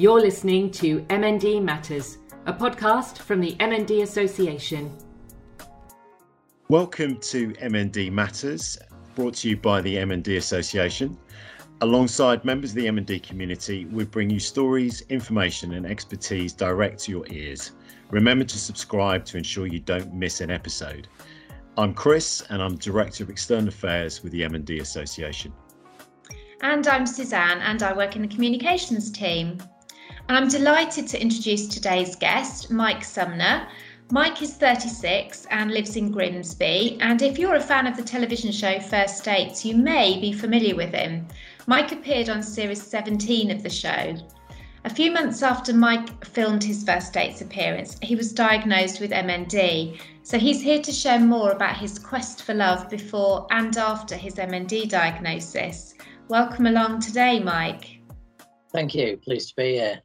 You're listening to MND Matters, a podcast from the MND Association. Welcome to MND Matters, brought to you by the MND Association. Alongside members of the MND community, we bring you stories, information, and expertise direct to your ears. Remember to subscribe to ensure you don't miss an episode. I'm Chris, and I'm Director of External Affairs with the MND Association. And I'm Suzanne, and I work in the communications team. And I'm delighted to introduce today's guest, Mike Sumner. Mike is 36 and lives in Grimsby. And if you're a fan of the television show First Dates, you may be familiar with him. Mike appeared on series 17 of the show. A few months after Mike filmed his First Dates appearance, he was diagnosed with MND. So he's here to share more about his quest for love before and after his MND diagnosis. Welcome along today, Mike. Thank you. Pleased to be here.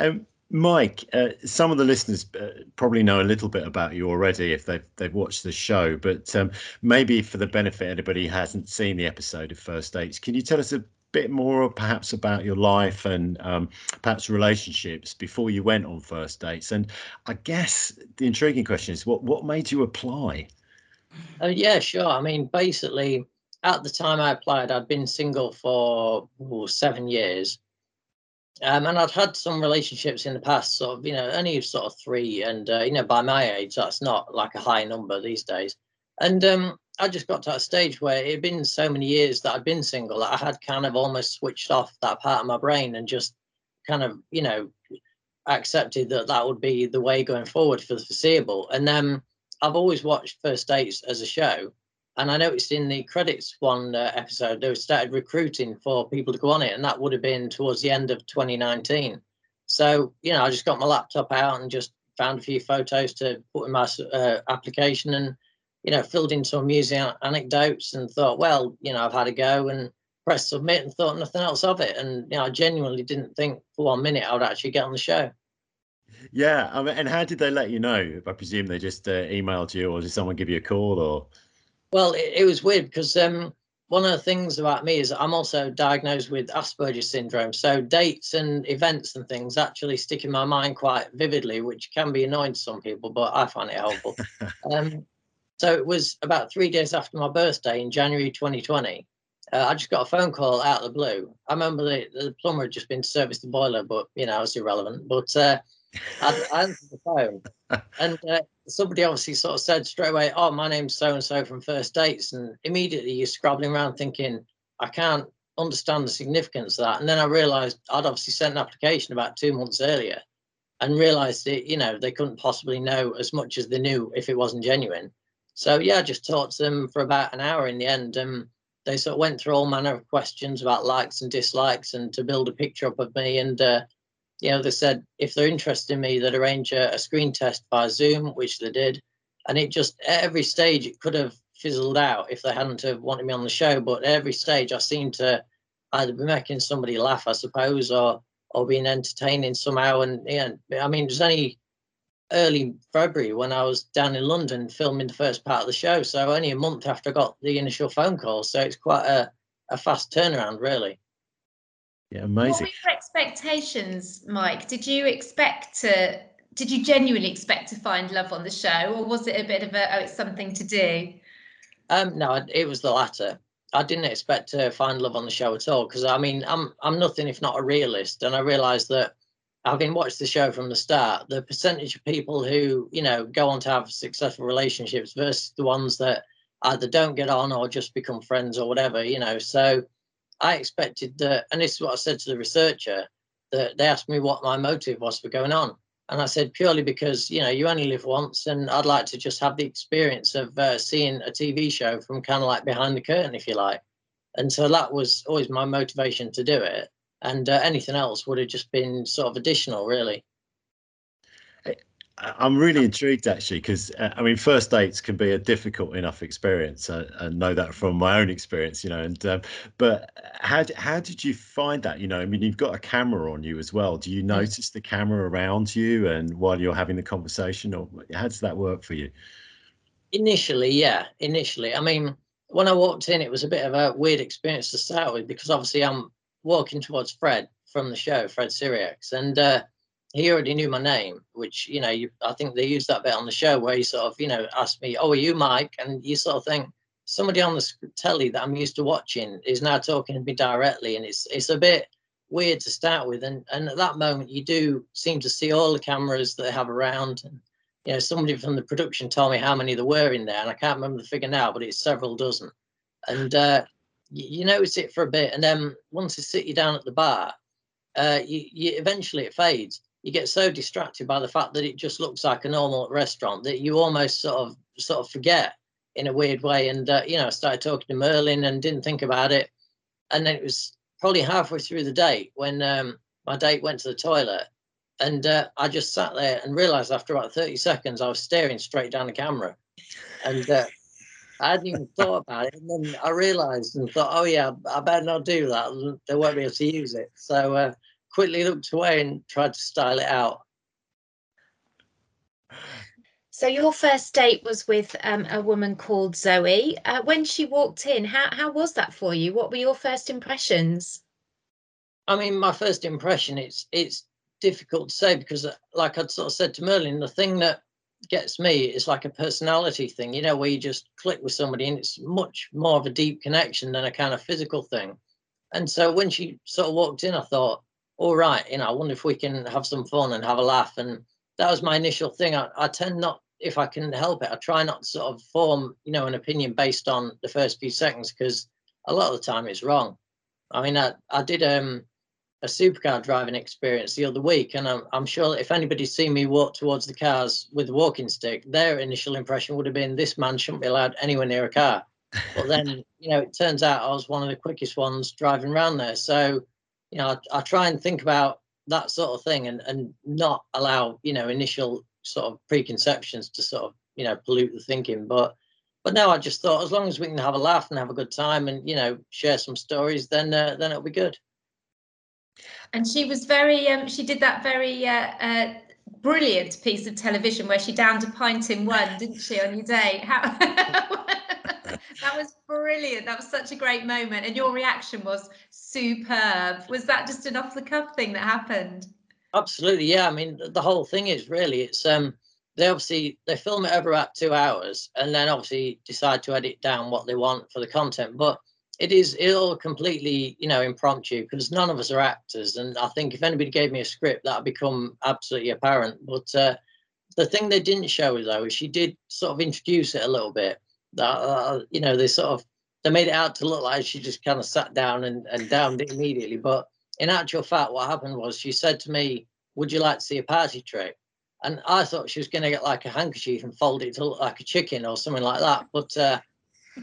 Um, Mike, uh, some of the listeners uh, probably know a little bit about you already if they've they've watched the show, but um, maybe for the benefit of anybody who hasn't seen the episode of First Dates, can you tell us a bit more, perhaps, about your life and um, perhaps relationships before you went on First Dates? And I guess the intriguing question is, what what made you apply? Uh, yeah, sure. I mean, basically, at the time I applied, I'd been single for ooh, seven years. Um, and I'd had some relationships in the past, sort of, you know, only sort of three. And, uh, you know, by my age, that's not like a high number these days. And um, I just got to a stage where it had been so many years that I'd been single that I had kind of almost switched off that part of my brain and just kind of, you know, accepted that that would be the way going forward for the foreseeable. And then um, I've always watched First Dates as a show. And I noticed in the credits one uh, episode, they started recruiting for people to go on it, and that would have been towards the end of 2019. So, you know, I just got my laptop out and just found a few photos to put in my uh, application and, you know, filled in some amusing anecdotes and thought, well, you know, I've had a go and pressed submit and thought nothing else of it. And, you know, I genuinely didn't think for one minute I would actually get on the show. Yeah. I mean, and how did they let you know? I presume they just uh, emailed you or did someone give you a call or? Well, it, it was weird because um, one of the things about me is I'm also diagnosed with Asperger's syndrome. So dates and events and things actually stick in my mind quite vividly, which can be annoying to some people, but I find it helpful. um, so it was about three days after my birthday in January 2020. Uh, I just got a phone call out of the blue. I remember the, the plumber had just been to service the boiler, but you know, it's irrelevant. But uh, I answered the phone, and uh, somebody obviously sort of said straight away, "Oh, my name's so and so from First Dates," and immediately you're scrabbling around thinking, "I can't understand the significance of that." And then I realised I'd obviously sent an application about two months earlier, and realised that You know, they couldn't possibly know as much as they knew if it wasn't genuine. So yeah, I just talked to them for about an hour in the end. Um, they sort of went through all manner of questions about likes and dislikes, and to build a picture up of me and. Uh, you know, they said if they're interested in me, they'd arrange a, a screen test via Zoom, which they did. And it just at every stage it could have fizzled out if they hadn't have wanted me on the show. But at every stage I seemed to either be making somebody laugh, I suppose, or or being entertaining somehow. And yeah, I mean, it was only early February when I was down in London filming the first part of the show. So only a month after I got the initial phone call. So it's quite a, a fast turnaround, really. Yeah, amazing. What were your expectations, Mike? Did you expect to? Did you genuinely expect to find love on the show, or was it a bit of a oh, it's something to do? Um, no, it was the latter. I didn't expect to find love on the show at all because I mean I'm I'm nothing if not a realist, and I realised that having watched the show from the start, the percentage of people who you know go on to have successful relationships versus the ones that either don't get on or just become friends or whatever, you know. So I expected that, and this is what I said to the researcher, that they asked me what my motive was for going on. And I said, purely because, you know, you only live once, and I'd like to just have the experience of uh, seeing a TV show from kind of like behind the curtain, if you like. And so that was always my motivation to do it. And uh, anything else would have just been sort of additional, really. I'm really intrigued actually because uh, I mean first dates can be a difficult enough experience. I, I know that from my own experience, you know. And um, but how how did you find that? You know, I mean, you've got a camera on you as well. Do you notice the camera around you and while you're having the conversation, or how does that work for you? Initially, yeah. Initially, I mean, when I walked in, it was a bit of a weird experience to start with because obviously I'm walking towards Fred. from the show, Fred Sirieix, and uh, he already knew my name, which you know, you, I think they used that bit on the show where he sort of, you know, asked me, "Oh, are you Mike?" And you sort of think somebody on the telly that I'm used to watching is now talking to me directly, and it's it's a bit weird to start with. And and at that moment, you do seem to see all the cameras that they have around. And, you know, somebody from the production told me how many there were in there, and I can't remember the figure now, but it's several dozen. And uh, you, you notice it for a bit, and then once they sit you down at the bar, uh, you, you eventually it fades you get so distracted by the fact that it just looks like a normal restaurant that you almost sort of sort of forget in a weird way. And uh, you know, I started talking to Merlin and didn't think about it. And then it was probably halfway through the date when um, my date went to the toilet, and uh, I just sat there and realised after about thirty seconds I was staring straight down the camera, and. Uh, I hadn't even thought about it, and then I realised and thought, "Oh yeah, I better not do that. They won't be able to use it." So uh, quickly looked away and tried to style it out. So your first date was with um, a woman called Zoe. Uh, when she walked in, how how was that for you? What were your first impressions? I mean, my first impression it's it's difficult to say because, uh, like I'd sort of said to Merlin, the thing that gets me is like a personality thing, you know, where you just click with somebody and it's much more of a deep connection than a kind of physical thing. And so when she sort of walked in, I thought, all right, you know, I wonder if we can have some fun and have a laugh. And that was my initial thing. I, I tend not, if I can help it, I try not to sort of form, you know, an opinion based on the first few seconds because a lot of the time it's wrong. I mean, I, I did um, a supercar driving experience the other week, and I'm, I'm sure if anybody's seen me walk towards the cars with a walking stick, their initial impression would have been this man shouldn't be allowed anywhere near a car. But then, you know, it turns out I was one of the quickest ones driving around there. So, you know, I, I, try and think about that sort of thing and, and not allow, you know, initial sort of preconceptions to sort of, you know, pollute the thinking. But but now I just thought as long as we can have a laugh and have a good time and, you know, share some stories, then uh, then it'll be good. And she was very, um, she did that very uh, uh, brilliant piece of television where she downed a pint in one, didn't she, on your day? How that was brilliant. That was such a great moment. And your reaction was superb. Was that just an off the cuff thing that happened? Absolutely. Yeah. I mean, the whole thing is really, it's, um, they obviously they film it over about two hours and then obviously decide to edit down what they want for the content but it is it all completely you know impromptu because none of us are actors and i think if anybody gave me a script that would become absolutely apparent but uh, the thing they didn't show though is she did sort of introduce it a little bit uh, you know, they sort of they made it out to look like she just kind of sat down and, and downed it immediately. But in actual fact, what happened was she said to me, Would you like to see a party trick? And I thought she was going to get like a handkerchief and fold it to look like a chicken or something like that. But uh,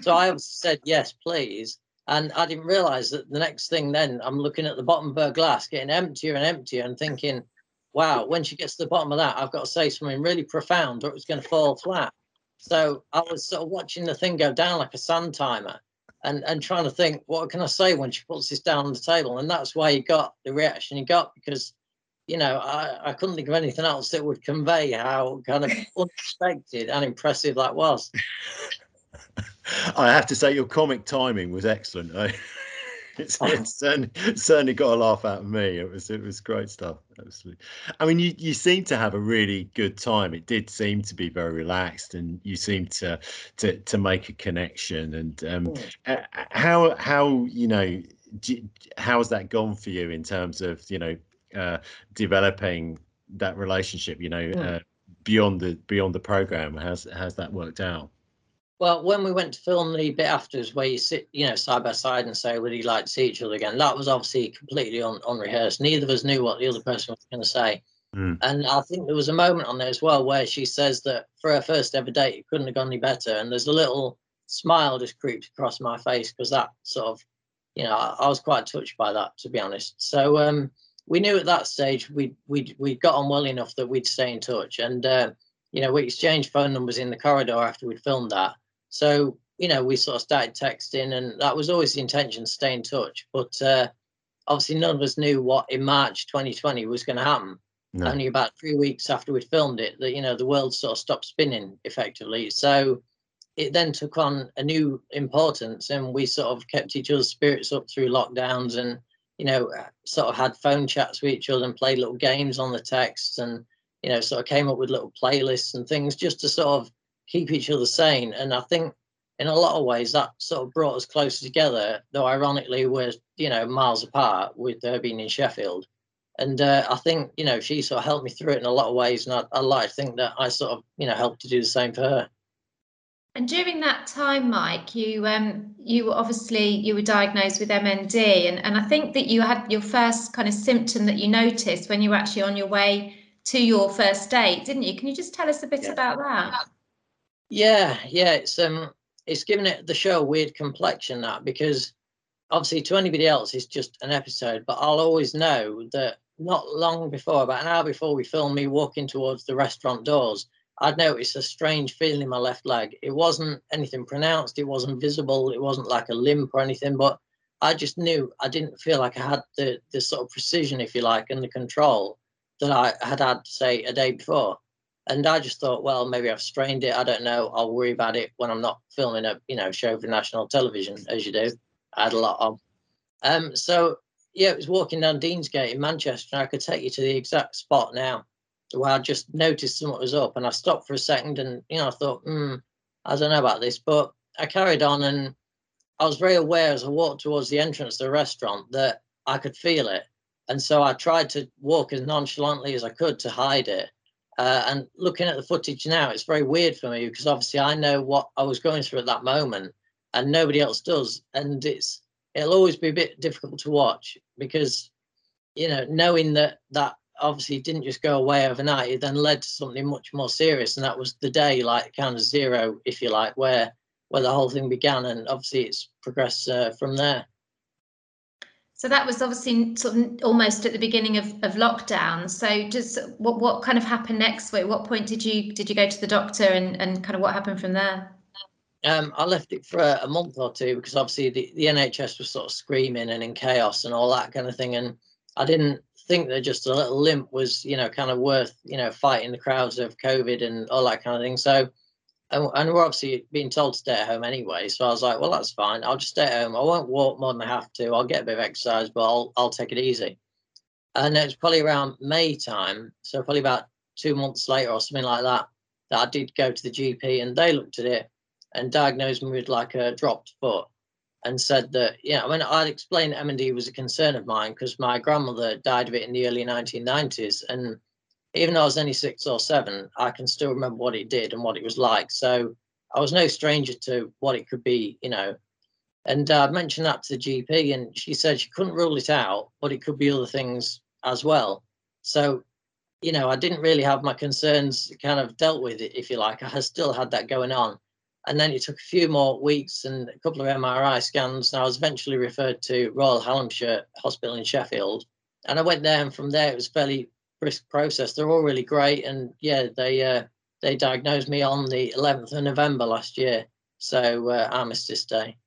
so I said, Yes, please. And I didn't realize that the next thing then I'm looking at the bottom of her glass getting emptier and emptier and thinking, wow, when she gets to the bottom of that, I've got to say something really profound or it's going to fall flat. So I was sort of watching the thing go down like a sun timer and, and trying to think, what can I say when she puts this down on the table? And that's why you got the reaction you got because, you know, I, I couldn't think of anything else that would convey how kind of unexpected and impressive that was. I have to say, your comic timing was excellent. Eh? it's, it's certainly, certainly got a laugh out of me. It was it was great stuff. Absolutely. I mean, you you seem to have a really good time. It did seem to be very relaxed, and you seem to to to make a connection. And um, mm. how how you know do, how has that gone for you in terms of you know uh, developing that relationship? You know. Mm. Uh, beyond the beyond the program how's how's that worked out well, when we went to film the bit afterwards, where you sit, you know, side by side and say, "Would you like to see each other again?" That was obviously completely un- unrehearsed. Neither of us knew what the other person was going to say. Mm. And I think there was a moment on there as well where she says that for her first ever date, it couldn't have gone any better. And there's a little smile just creeps across my face because that sort of, you know, I, I, was quite touched by that to be honest. So um, we knew at that stage we we we got on well enough that we'd stay in touch, and uh, you know, we exchanged phone numbers in the corridor after we'd filmed that. So, you know, we sort of started texting, and that was always the intention, stay in touch. But uh, obviously, none of us knew what in March 2020 was going to happen. No. Only about three weeks after we'd filmed it, that, you know, the world sort of stopped spinning effectively. So it then took on a new importance, and we sort of kept each other's spirits up through lockdowns and you know, sort of had phone chats with each other and played little games on the texts and, you know, sort of came up with little playlists and things just to sort of keep each other sane. And I think in a lot of ways that sort of brought us closer together, though ironically we're, you know, miles apart with her being in Sheffield. And uh, I think, you know, she sort of helped me through it in a lot of ways. And I, I like to think that I sort of, you know, helped to do the same for her. And during that time, Mike, you um, you obviously you were diagnosed with MND, and, and I think that you had your first kind of symptom that you noticed when you were actually on your way to your first date, didn't you? Can you just tell us a bit yeah. about that? Yeah, yeah, it's um, it's given it the show weird complexion that because obviously to anybody else it's just an episode, but I'll always know that not long before, about an hour before we filmed me walking towards the restaurant doors, I'd noticed a strange feeling in my left leg. It wasn't anything pronounced, it wasn't visible, it wasn't like a limp or anything, but I just knew I didn't feel like I had the, the sort of precision, if you like, and the control that I had had, say, a day before. And I just thought, well, maybe I've strained it. I don't know. I'll worry about it when I'm not filming a, you know, show for national television, as you do. I had a lot on. Um, so yeah, it was walking down Deansgate in Manchester, and I could take you to the exact spot now where I just noticed something was up and I stopped for a second and, you know, I thought, hmm, I don't know about this, but I carried on and I was very aware as I walked towards the entrance to the restaurant that I could feel it. And so I tried to walk as nonchalantly as I could to hide it. Uh, and looking at the footage now, it's very weird for me because obviously I know what I was going through at that moment and nobody else does. And it's, it'll always be a bit difficult to watch because, you know, knowing that that obviously didn't just go away overnight. It then led to something much more serious, and that was the day, like kind of zero, if you like, where where the whole thing began, and obviously it's progressed uh, from there. So that was obviously sort of almost at the beginning of, of lockdown. So just what what kind of happened next? At what point did you did you go to the doctor, and and kind of what happened from there? Um, I left it for a, a, month or two because obviously the, the NHS was sort of screaming and in chaos and all that kind of thing, and I didn't think that just a little limp was, you know, kind of worth, you know, fighting the crowds of COVID and all that kind of thing. So, and, and we're obviously being told to stay at home anyway. So I was like, well, that's fine. I'll just stay at home. I won't walk more than I have to. I'll get a bit of exercise, but I'll I'll take it easy. And it was probably around May time, so probably about two months later or something like that, that I did go to the GP and they looked at it and diagnosed me with like a dropped foot and said that, know, I mean, I'd explained MND was a concern of mine because my grandmother died of it in the early 1990s. And even though I was only six or seven, I can still remember what it did and what it was like. So I was no stranger to what it could be, you know. And I uh, mentioned that to the GP, and she said she couldn't rule it out, but it could be other things as well. So, you know, I didn't really have my concerns kind of dealt with it, if you like. I still had that going on. And then it took a few more weeks and a couple of MRI scans. And I was eventually referred to Royal Hallamshire Hospital in Sheffield. And I went there, and from there it was fairly brisk process. They're all really great, and yeah, they uh, they diagnosed me on the 11th of November last year, so uh, Armistice Day.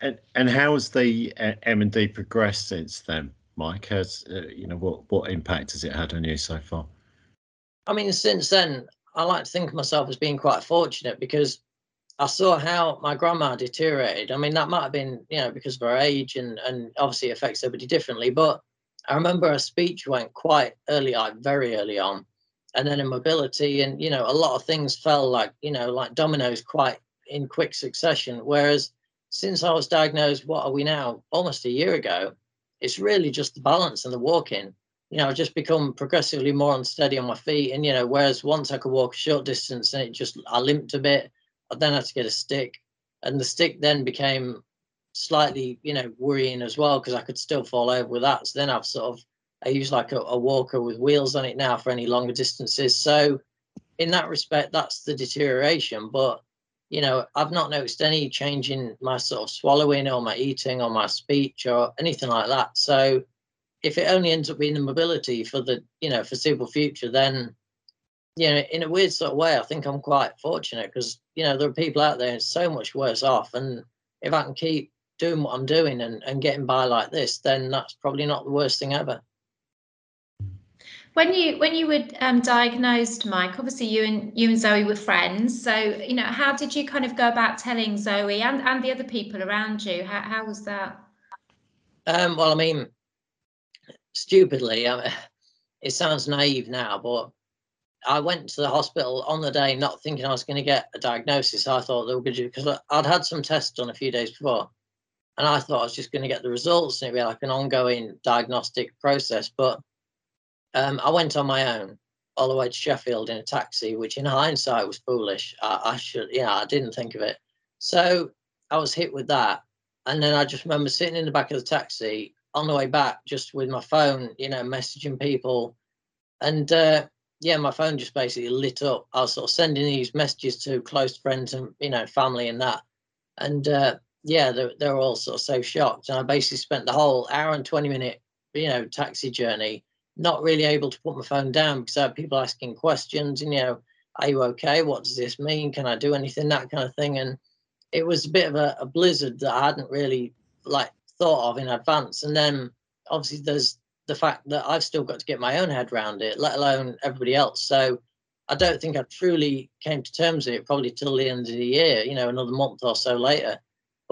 And and how has the uh, M and D progressed since then, Mike? Has uh, you know what what impact has it had on you so far? I mean, since then, I like to think of myself as being quite fortunate because I saw how my grandma deteriorated. I mean, that might have been, you know, because of her age and, and obviously affects everybody differently. But I remember a speech went quite early, like very early on. And then in mobility and, you know, a lot of things fell like, you know, like dominoes quite in quick succession. Whereas since I was diagnosed, what are we now? Almost a year ago, it's really just the balance and the walking. You know, I've just become progressively more unsteady on my feet. And, you know, whereas once I could walk a short distance and it just, I limped a bit I then had to get a stick, and the stick then became slightly, you know, worrying as well because I could still fall over with that. So then I've sort of I use like a, a walker with wheels on it now for any longer distances. So in that respect, that's the deterioration. But you know, I've not noticed any change in my sort of swallowing or my eating or my speech or anything like that. So if it only ends up being the mobility for the you know foreseeable future, then you know, in a weird sort of way, I think I'm quite fortunate because you know there are people out there so much worse off, and if I can keep doing what I'm doing and, and getting by like this, then that's probably not the worst thing ever. When you when you were um, diagnosed, Mike, obviously you and you and Zoe were friends. So you know, how did you kind of go about telling Zoe and and the other people around you? How how was that? Um, well, I mean, stupidly, I mean, it sounds naive now, but I went to the hospital on the day not thinking I was going to get a diagnosis. I thought they were going to because I'd had some tests done a few days before, and I thought I was just going to get the results and it'd be like an ongoing diagnostic process. But um, I went on my own all the way to Sheffield in a taxi, which in hindsight was foolish. I, I should, yeah, I didn't think of it. So I was hit with that, and then I just remember sitting in the back of the taxi on the way back, just with my phone, you know, messaging people, and. Uh, yeah, my phone just basically lit up. I was sort of sending these messages to close friends and you know family and that, and uh, yeah, they're they're all sort of so shocked. And I basically spent the whole hour and twenty minute you know taxi journey not really able to put my phone down because I had people asking questions. And, you know, are you okay? What does this mean? Can I do anything? That kind of thing. And it was a bit of a, a blizzard that I hadn't really like thought of in advance. And then obviously there's the fact that I've still got to get my own head around it, let alone everybody else. So I don't think I truly came to terms with it probably till the end of the year, you know, another month or so later.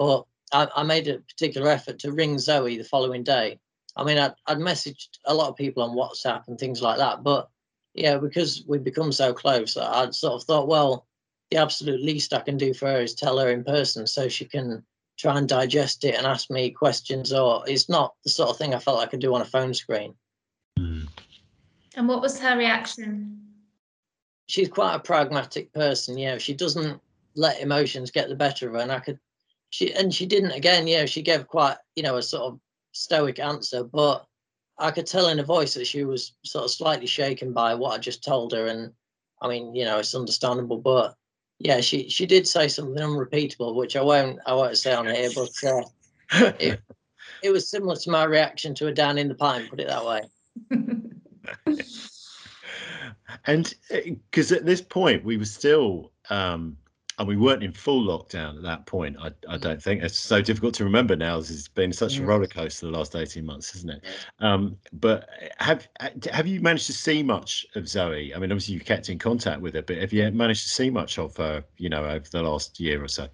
But I, I made a particular effort to ring Zoe the following day. I mean, I'd, I'd messaged a lot of people on WhatsApp and things like that, but yeah, because we've become so close, I'd sort of thought, well, the absolute least I can do for her is tell her in person so she can try and digest it and ask me questions or it's not the sort of thing I felt I could do on a phone screen. Mm. And what was her reaction? She's quite a pragmatic person, yeah. She doesn't let emotions get the better of her. And I could she and she didn't again, yeah, she gave quite, you know, a sort of stoic answer, but I could tell in her voice that she was sort of slightly shaken by what I just told her. And I mean, you know, it's understandable, but yeah, she she did say something unrepeatable, which I won't I won't say on here, but uh, it, it was similar to my reaction to a down in the pine, put it that way. and because uh, at this point we were still um and we weren't in full lockdown at that point. I, I mm. don't think it's so difficult to remember now. It's been such a roller coaster the last eighteen months, hasn't it? Um, but eh, have eh, have you managed to see much of Zoe? I mean, obviously you kept in contact with her, but have you managed to see much of her? You know, over the last year or so.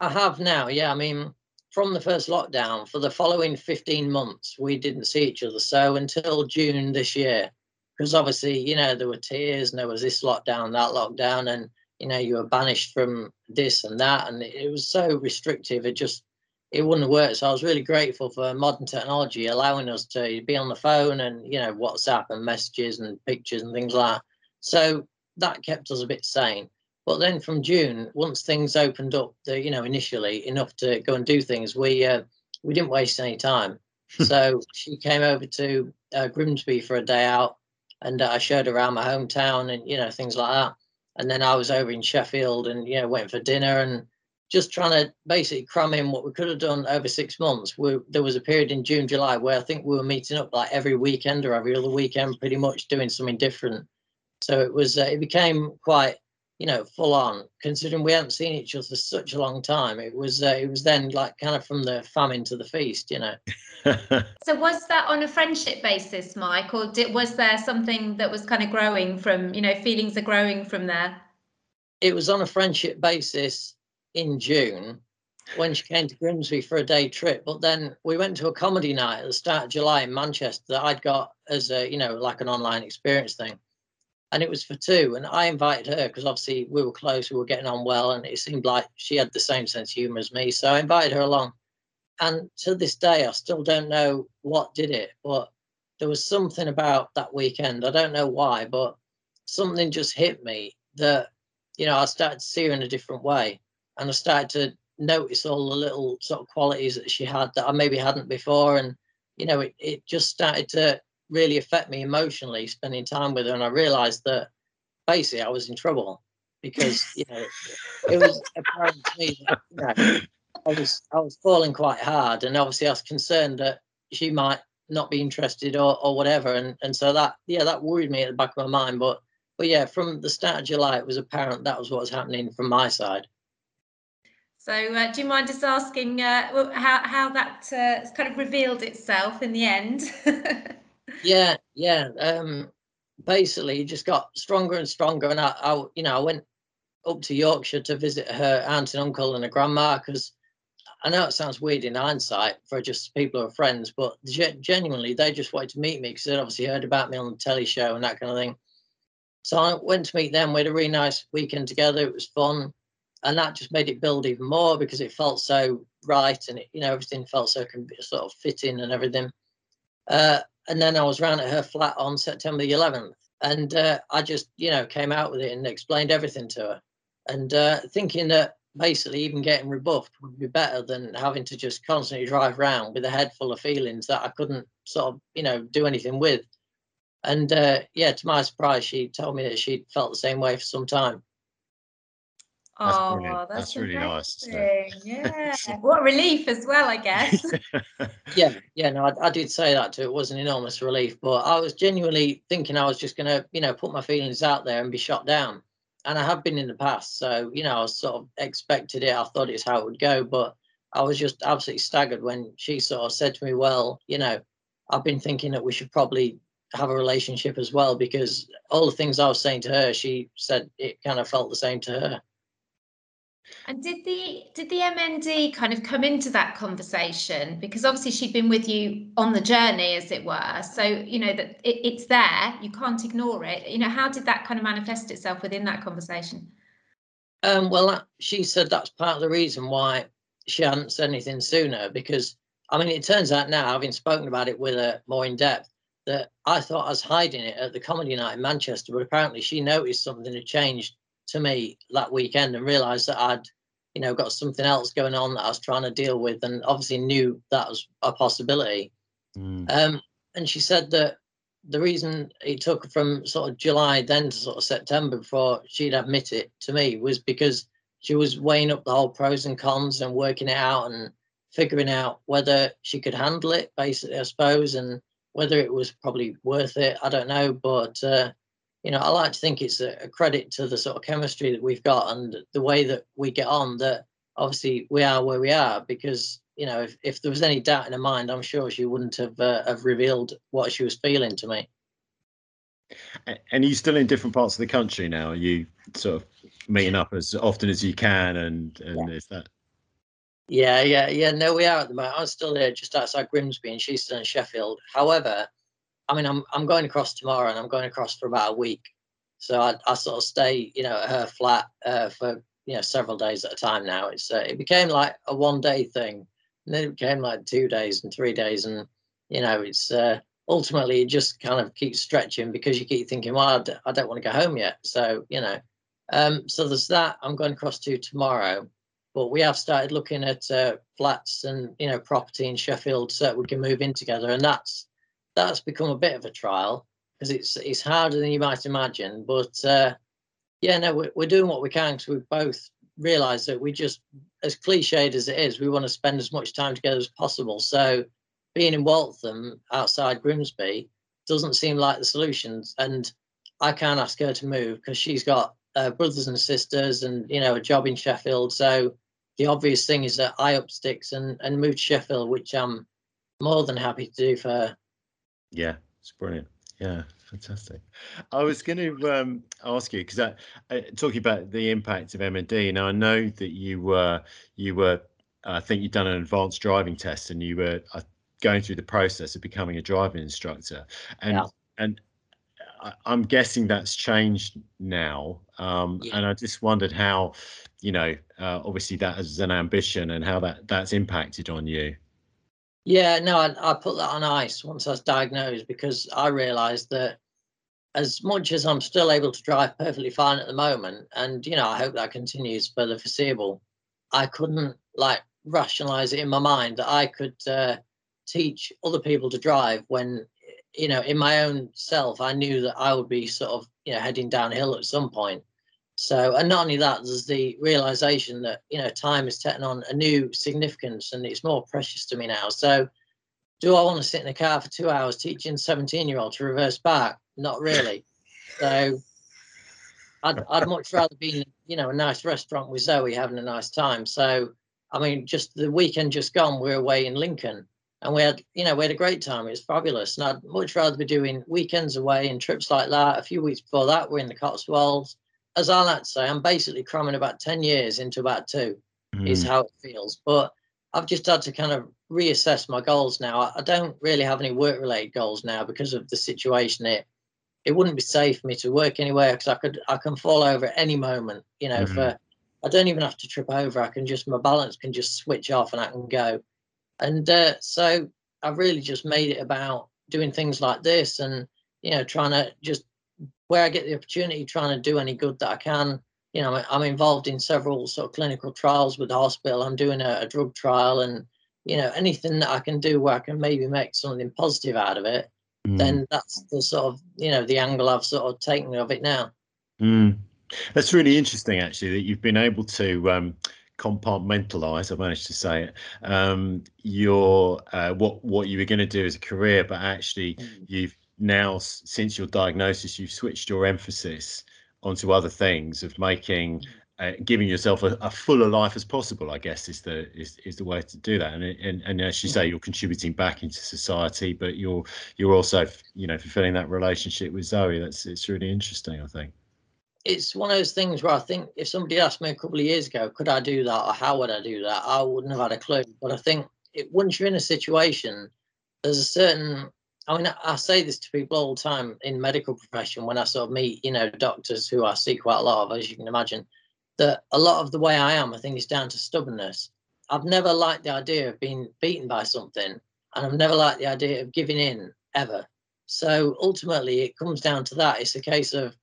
I have now. Yeah, I mean, from the first lockdown for the following fifteen months, we didn't see each other. So until June this year, because obviously, you know, there were tiers and there was this lockdown, that lockdown, and you know you were banished from this and that and it was so restrictive it just it wouldn't work so i was really grateful for modern technology allowing us to be on the phone and you know whatsapp and messages and pictures and things like that. So that kept us a bit sane. But then from june once things opened up the, you know initially enough to go and do things we uh, we didn't waste any time. So she came over to uh, grimsby for a day out and uh, i showed her around my hometown and you know things like that and then I was over in Sheffield and you know went for dinner and just trying to basically cram in what we could have done over six months. We, there was a period in June, July where I think we were meeting up like every weekend or every other weekend, pretty much doing something different. So it was uh, it became quite you know full on considering we hadn't seen each other for such a long time. It was uh, it was then like kind of from the famine to the feast, you know. so was that on a friendship basis, Mike, or did, was there something that was kind of growing from, you know, feelings are growing from there? It was on a friendship basis in June when she came to Grimsby for a day trip. But then we went to a comedy night at the start of July in Manchester that I'd got as a, you know, like an online experience thing. And it was for two. And I invited her because obviously we were close, we were getting on well, and it seemed like she had the same sense of humor as me. So I invited her along and to this day, I still don't know what did it, but there was something about that weekend. I don't know why, but something just hit me that, you know, I started to see her in a different way. And I started to notice all the little sort of qualities that she had that I maybe hadn't before. And, you know, it, it just started to really affect me emotionally spending time with her. And I realized that basically I was in trouble because, you know, it was apparent to me that, you know, I was I was falling quite hard, and obviously I was concerned that she might not be interested or, or whatever, and and so that yeah that worried me at the back of my mind. But but yeah, from the start of July, it was apparent that was what was happening from my side. So, uh, do you mind just asking uh, how how that uh, kind of revealed itself in the end? yeah, yeah. Um, basically, it just got stronger and stronger, and I, I, you know, I went up to Yorkshire to visit her aunt and uncle and her grandma because I know it sounds weird in hindsight for just people who are friends, but genuinely they just wanted to meet me because they'd obviously heard about me on the telly show and that kind of thing. So I went to meet them. We had a really nice weekend together. It was fun, and that just made it build even more because it felt so right, and it, you know everything felt so sort of fitting and everything. Uh, and then I was round at her flat on September the 11th, and uh, I just you know came out with it and explained everything to her, and uh, thinking that basically even getting rebuffed would be better than having to just constantly drive around with a head full of feelings that I couldn't sort of you know do anything with. And uh, yeah, to my surprise, she told me that she'd felt the same way for some time. That's oh, brilliant. that's, that's really nice. Yeah, what a relief as well, I guess. yeah, yeah. No, I, I, did say that too. It was an enormous relief, but I was genuinely thinking I was just going to, you know, put my feelings out there and be shot down, and I have been in the past. So you know, I sort of expected it. I thought it's how it would go, but I was just absolutely staggered when she sort of said to me, "Well, you know, I've been thinking that we should probably have a relationship as well because all the things I was saying to her, she said it kind of felt the same to her. And did the did the MND kind of come into that conversation because obviously she'd been with you on the journey, as it were. So you know that it, it's there, you can't ignore it. You know, how did that kind of manifest itself within that conversation? Um, well, she said that's part of the reason why she hadn't said anything sooner because I mean, it turns out now, having spoken about it with her more in depth, that I thought I was hiding it at the comedy night in Manchester, but apparently she noticed something had changed to me that weekend and realised that I'd, you know, got something else going on that I was trying to deal with, and obviously knew that was a possibility. Mm. Um, and she said that the reason it took from sort of July then to sort of September before she'd admit it to me was because she was weighing up the whole pros and cons and working it out and figuring out whether she could handle it, basically, I suppose, and whether it was probably worth it, I don't know. But uh, you know, I like to think it's a, credit to the sort of chemistry that we've got and the way that we get on. That obviously we are where we are because you know, if, if there was any doubt in her mind, I'm sure she wouldn't have uh, have revealed what she was feeling to me. And are you still in different parts of the country now? Are you sort of meeting up as often as you can, and and yeah. is that yeah, yeah, yeah. No, we are at the moment. I'm still here just outside Grimsby and she's still in Sheffield. However, I mean, I'm I'm going across tomorrow and I'm going across for about a week. So I, I sort of stay, you know, at her flat uh, for you know several days at a time now. It's uh, it became like a one day thing, and then it became like two days and three days, and you know, it's uh, ultimately it just kind of keeps stretching because you keep thinking, well, I d- I don't want to go home yet. So you know, um, so there's that. I'm going across to tomorrow but we have started looking at uh, flats and you know property in Sheffield so that we can move in together, and that's that's become a bit of a trial because it's it's harder than you might imagine. But uh, yeah, no, we're, we're doing what we can because we both realise that we just, as cliched as it is, we want to spend as much time together as possible. So being in Waltham outside Grimsby doesn't seem like the solution. and I can't ask her to move because she's got uh, brothers and sisters and you know a job in Sheffield. So the obvious thing is that I up sticks and, and move to Sheffield, which I'm more than happy to do for her. Yeah, it's brilliant. Yeah, fantastic. I was going to um, ask you because I, I, talking about the impact of MND. Now I know that you were you were I think you've done an advanced driving test and you were uh, going through the process of becoming a driving instructor. And yeah. and I, am guessing that's changed now. Um, yeah. And I just wondered how, you know, uh, obviously that is an ambition and how that that's impacted on you. Yeah, no, I, I put that on ice once I was diagnosed because I realised that as much as I'm still able to drive perfectly fine at the moment, and you know, I hope that continues for the foreseeable, I couldn't like rationalize it in my mind that I could uh, teach other people to drive when you know, in my own self, I knew that I would be sort of, you know, heading downhill at some point. So, and not only that, there's the realization that, you know, time is taking on a new significance and it's more precious to me now. So, do I want to sit in a car for two hours teaching 17 year old to reverse back? Not really. So, I'd, I'd much rather be in, you know, a nice restaurant with Zoe having a nice time. So, I mean, just the weekend just gone, we we're away in Lincoln and we had you know we had a great time it was fabulous and i'd much rather be doing weekends away and trips like that a few weeks before that we're in the cotswolds as i like to say i'm basically cramming about 10 years into about two mm. is how it feels but I've just had to kind of reassess my goals now. I, I don't really have any work related goals now because of the situation. It it wouldn't be safe for me to work anywhere because I could I can fall over at any moment. You know, mm-hmm. for I don't even have to trip over. I can just my balance can just switch off and I can go. And uh, so I've really just made it about doing things like this and you know trying to just where I get the opportunity, trying to do any good that I can. You know, I'm involved in several sort of clinical trials with the hospital. I'm doing a, a drug trial, and you know, anything that I can do where I can maybe make something positive out of it, mm. then that's the sort of you know the angle I've sort of taken of it now. Mm. That's really interesting, actually, that you've been able to um, compartmentalize. I managed to say it. Um, your uh, what what you were going to do as a career, but actually mm. you've now since your diagnosis, you've switched your emphasis onto other things of making. Mm. Uh, giving yourself a, a, fuller life as possible, I guess, is the is, is the way to do that. And, and and as you say, you're contributing back into society, but you're you're also you know fulfilling that relationship with Zoe. That's it's really interesting, I think it's one of those things where I think if somebody asked me a couple of years ago, could I do that or how would I do that, I wouldn't have had a clue. But I think it, once you're in a situation, there's a certain. I mean, I say this to people all the time in medical profession when I sort of meet, you know, doctors who I see quite a lot of, as you can imagine, that a lot of the way I am, I think, is down to stubbornness. I've never liked the idea of being beaten by something, and I've never liked the idea of giving in ever. So ultimately, it comes down to that. It's a case of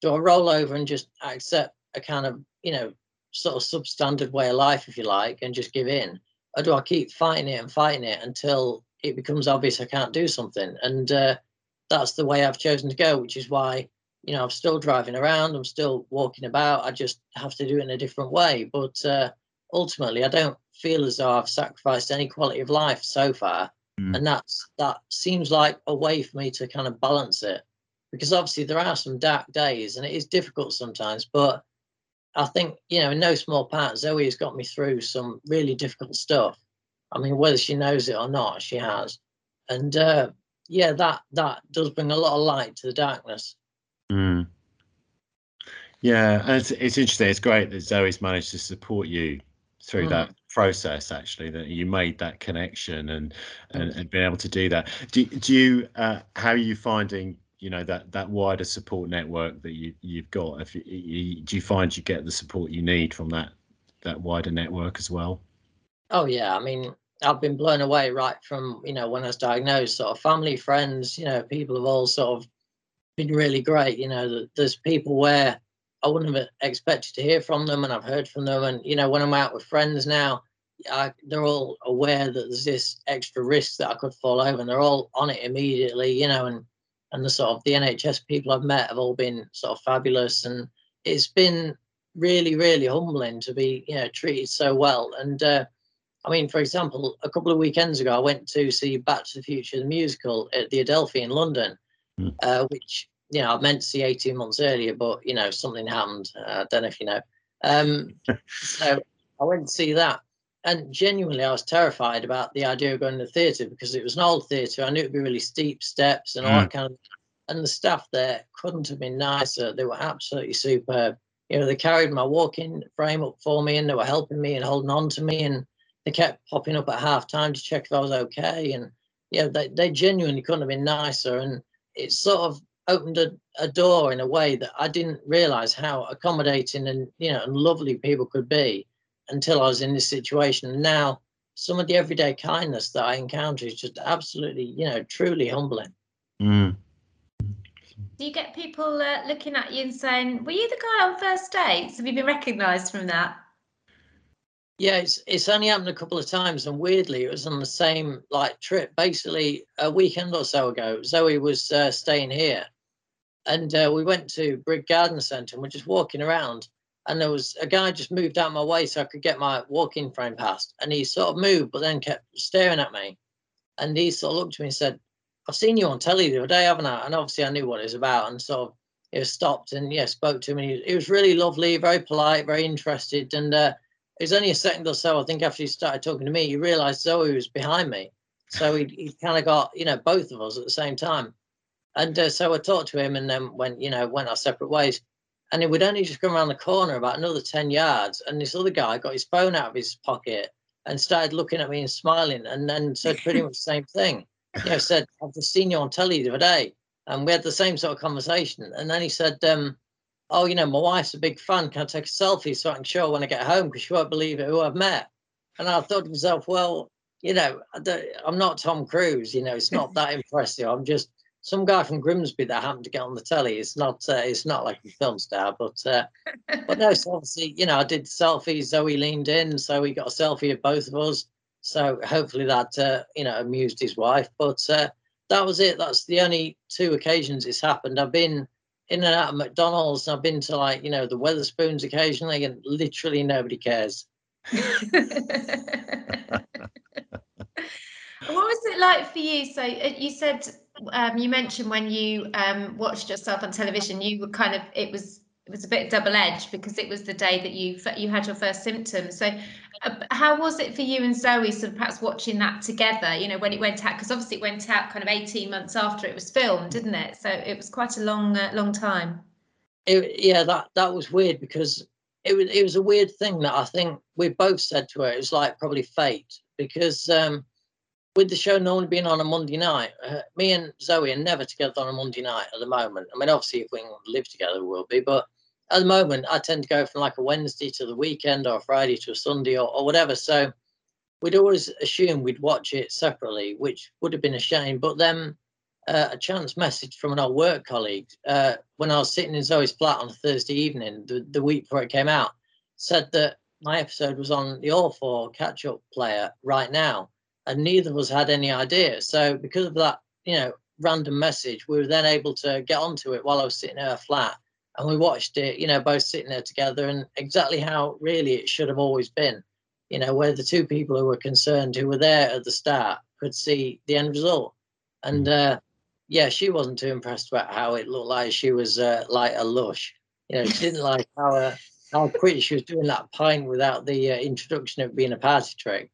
do I roll over and just accept a kind of, you know, sort of substandard way of life, if you like, and just give in? Or do I keep fighting it and fighting it until it becomes obvious I can't do something? And uh, that's the way I've chosen to go, which is why, you know, I'm still driving around, I'm still walking about. I just have to do it in a different way. But uh, ultimately, I don't feel as though I've sacrificed any quality of life so far. Mm. And that's that seems like a way for me to kind of balance it because obviously there are some dark days and it is difficult sometimes. But I think, you know, in no small part, Zoe has got me through some really difficult stuff. I mean, whether she knows it or not, she has. And uh, yeah, that that does bring a lot of light to the darkness. Mm. Yeah, and it's, it's interesting. It's great that Zoe's managed to support you through mm. that process actually that you made that connection and and, and being able to do that do, do you uh, how are you finding you know that that wider support network that you you've got if you, you, do you find you get the support you need from that that wider network as well oh yeah i mean i've been blown away right from you know when i was diagnosed sort of family friends you know people have all sort of been really great you know there's people where i wouldn't have expected to hear from them and i've heard from them and you know when i'm out with friends now I, they're all aware that there's this extra risk that I could fall over, and they're all on it immediately, you know. And and the sort of the NHS people I've met have all been sort of fabulous, and it's been really, really humbling to be you know treated so well. And uh, I mean, for example, a couple of weekends ago, I went to see Back to the Future the musical at the Adelphi in London, mm. uh, which you know I meant to see 18 months earlier, but you know something happened. Uh, I don't know if you know. Um, so I went to see that, and genuinely I was terrified about the idea of going to the theatre because it was an old theatre. I knew it'd be really steep steps and all mm. that kind of and the staff there couldn't have been nicer. They were absolutely superb. You know, they carried my walking frame up for me and they were helping me and holding on to me and they kept popping up at half time to check if I was okay. And yeah, they, they genuinely couldn't have been nicer. And it sort of opened a, a door in a way that I didn't realize how accommodating and you know and lovely people could be until I was in this situation. And now some of the everyday kindness that I encounter is just absolutely, you know, truly humbling. Mm. Do you get people uh, looking at you and saying, "Were you the guy on first dates?" Have you been recognised from that? Yeah, it's it's only happened a couple of times, and weirdly, it was on the same like trip. Basically, a weekend or so ago, Zoe was uh, staying here, and uh, we went to Brigg Garden Centre, and we're just walking around, and there was a guy just moved out of my way so I could get my walking frame past. And he sort of moved, but then kept staring at me. And he sort of looked at me and said, I've seen you on telly the other day, haven't I? And obviously I knew what it was about and sort of he stopped and yeah, spoke to him. And he, he was really lovely, very polite, very interested. And uh, it was only a second or so, I think, after he started talking to me, he realized Zoe was behind me. So he, he kind of got, you know, both of us at the same time. And uh, so I talked to him and then went, you know, went our separate ways and it would only just come around the corner about another 10 yards and this other guy got his phone out of his pocket and started looking at me and smiling, and then said pretty much the same thing. You know, said, "I've just seen you on telly the other day," and we had the same sort of conversation. And then he said, um, "Oh, you know, my wife's a big fan. Can I take a selfie so I can show her when I get home? Because she won't believe it who I've met." And I thought to myself, well, you know, I'm not Tom Cruise. You know, it's not that impressive. I'm just some guy from Grimsby that happened to get on the telly. It's not. Uh, it's not like a film star, but uh, but no. So obviously, you know, I did selfies. Zoe leaned in, so we got a selfie of both of us. So hopefully that uh, you know amused his wife. But uh, that was it. That's the only two occasions it's happened. I've been in and out of McDonald's. I've been to like you know the Wetherspoons occasionally, and literally nobody cares. what was it like for you? So uh, you said um, you mentioned when you um, watched yourself on television, you were kind of it was it was a bit double edged because it was the day that you you had your first symptoms. So uh, how was it for you and Zoe, sort of perhaps watching that together? You know, when it went out because obviously it went out kind of eighteen months after it was filmed, didn't it? So it was quite a long uh, long time. It, yeah, that that was weird because it was it was a weird thing that I think we both said to her. It was like probably fate because um, with the show normally being on a Monday night, uh, me and Zoe are never together on a Monday night at the moment. I mean, obviously, if we live together, we will be. But at the moment, I tend to go from like a Wednesday to the weekend or Friday to a Sunday or, or whatever. So we'd always assume we'd watch it separately, which would have been a shame. But then uh, a chance message from an old work colleague uh, when I was sitting in Zoe's flat on a Thursday evening, the, the week before it came out, said that my episode was on the All 4 catch up player right now. And neither of us had any idea. So, because of that, you know, random message, we were then able to get onto it while I was sitting in her flat. And we watched it, you know, both sitting there together and exactly how really it should have always been, you know, where the two people who were concerned, who were there at the start, could see the end result. And, mm. uh, yeah, she wasn't too impressed about how it looked like she was uh, like a lush. You know, she didn't like how uh, how quick she was doing that pint without the uh, introduction of being a party trick.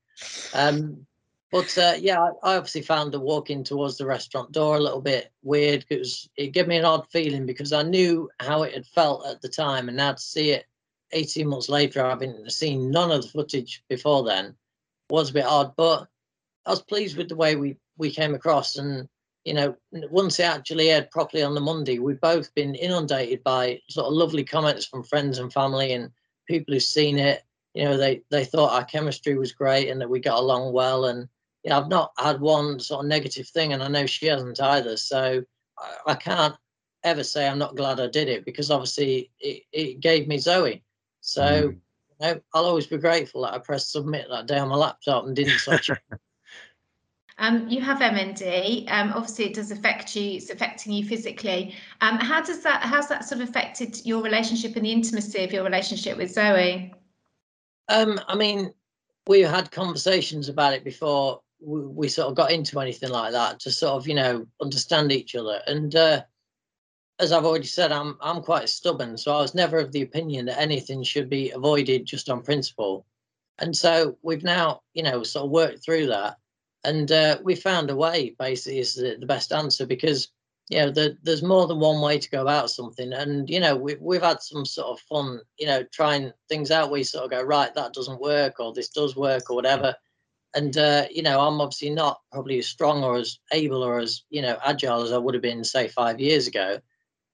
Um, but uh, yeah, I, obviously found the walking towards the restaurant door a little bit weird because it gave me an odd feeling because I knew how it had felt at the time, and now to see it 18 months later, having seen none of the footage before then, was a bit odd. But I was pleased with the way we we came across and you know, once it actually aired properly on the Monday, we've both been inundated by sort of lovely comments from friends and family and people who've seen it. You know, they they thought our chemistry was great and that we got along well. And you know, I've not had one sort of negative thing, and I know she hasn't either. So I, I can't ever say I'm not glad I did it because obviously it, it gave me Zoe. So mm. you know, I'll always be grateful that I pressed submit that day on my laptop and didn't switch it. Um, you have MND. Um, obviously, it does affect you. It's affecting you physically. Um, how does that? How's that sort of affected your relationship and the intimacy of your relationship with Zoe? Um, I mean, we had conversations about it before we, we, sort of got into anything like that to sort of, you know, understand each other. And uh, as I've already said, I'm I'm quite stubborn, so I was never of the opinion that anything should be avoided just on principle. And so we've now, you know, sort of worked through that and uh, we found a way basically is the, the best answer because you know the, there's more than one way to go about something and you know we, we've had some sort of fun you know trying things out We sort of go right that doesn't work or this does work or whatever and uh, you know i'm obviously not probably as strong or as able or as you know agile as i would have been say five years ago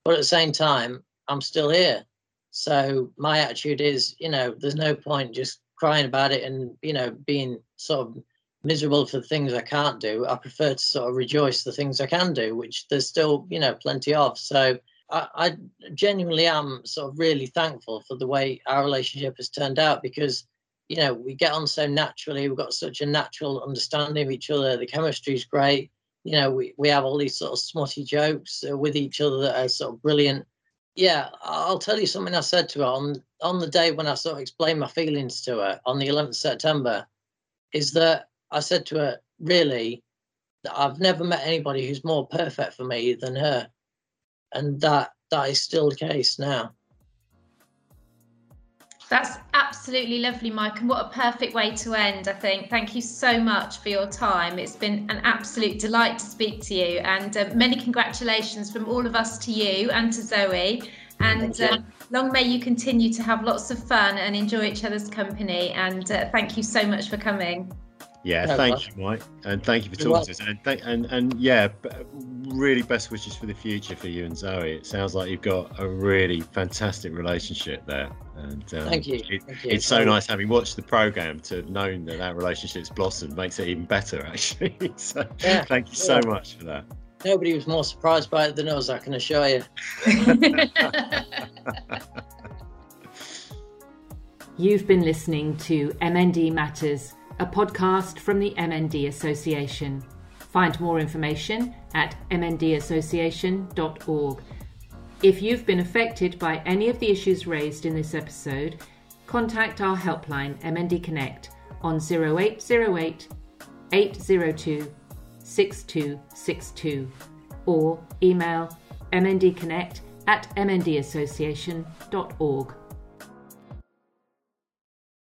but at the same time i'm still here so my attitude is you know there's no point just crying about it and you know being sort of miserable for the things I can't do. I prefer to sort of rejoice the things I can do, which there's still, you know, plenty of. So I, I genuinely am sort of really thankful for the way our relationship has turned out because, you know, we get on so naturally. We've got such a natural understanding of each other. The chemistry is great. You know, we, we have all these sort of smutty jokes uh, with each other that are sort of brilliant. Yeah, I'll tell you something I said to her on on the day when I sort of explained my feelings to her on the 11th September, is that I said to her, really, I've never met anybody who's more perfect for me than her. And that that is still the case now. That's absolutely lovely, Mike, and what a perfect way to end, I think. Thank you so much for your time. It's been an absolute delight to speak to you, and uh, many congratulations from all of us to you and to Zoe. And long may you continue to have lots of fun and enjoy each other's company. And uh, thank you so much for coming. Yeah, No, thank well- you, Mike, and thank you for talking to us. And, th- and and yeah, b- really best wishes for the future for you and Zoe. It sounds like you've got a really fantastic relationship there. And um, Thank you. it- Thank you. it's so nice having watched the program to have known that that relationship's blossomed makes it even better, actually. so Yeah, thank you so yeah. much for that. Nobody was more surprised by it than us, I can assure you. You've been listening to MND Matters, a podcast from the MND Association. Find more information at mndassociation.org. If you've been affected by any of the issues raised in this episode, contact our helpline MND Connect on 0808 802 6262 or email mndconnect at mndassociation.org.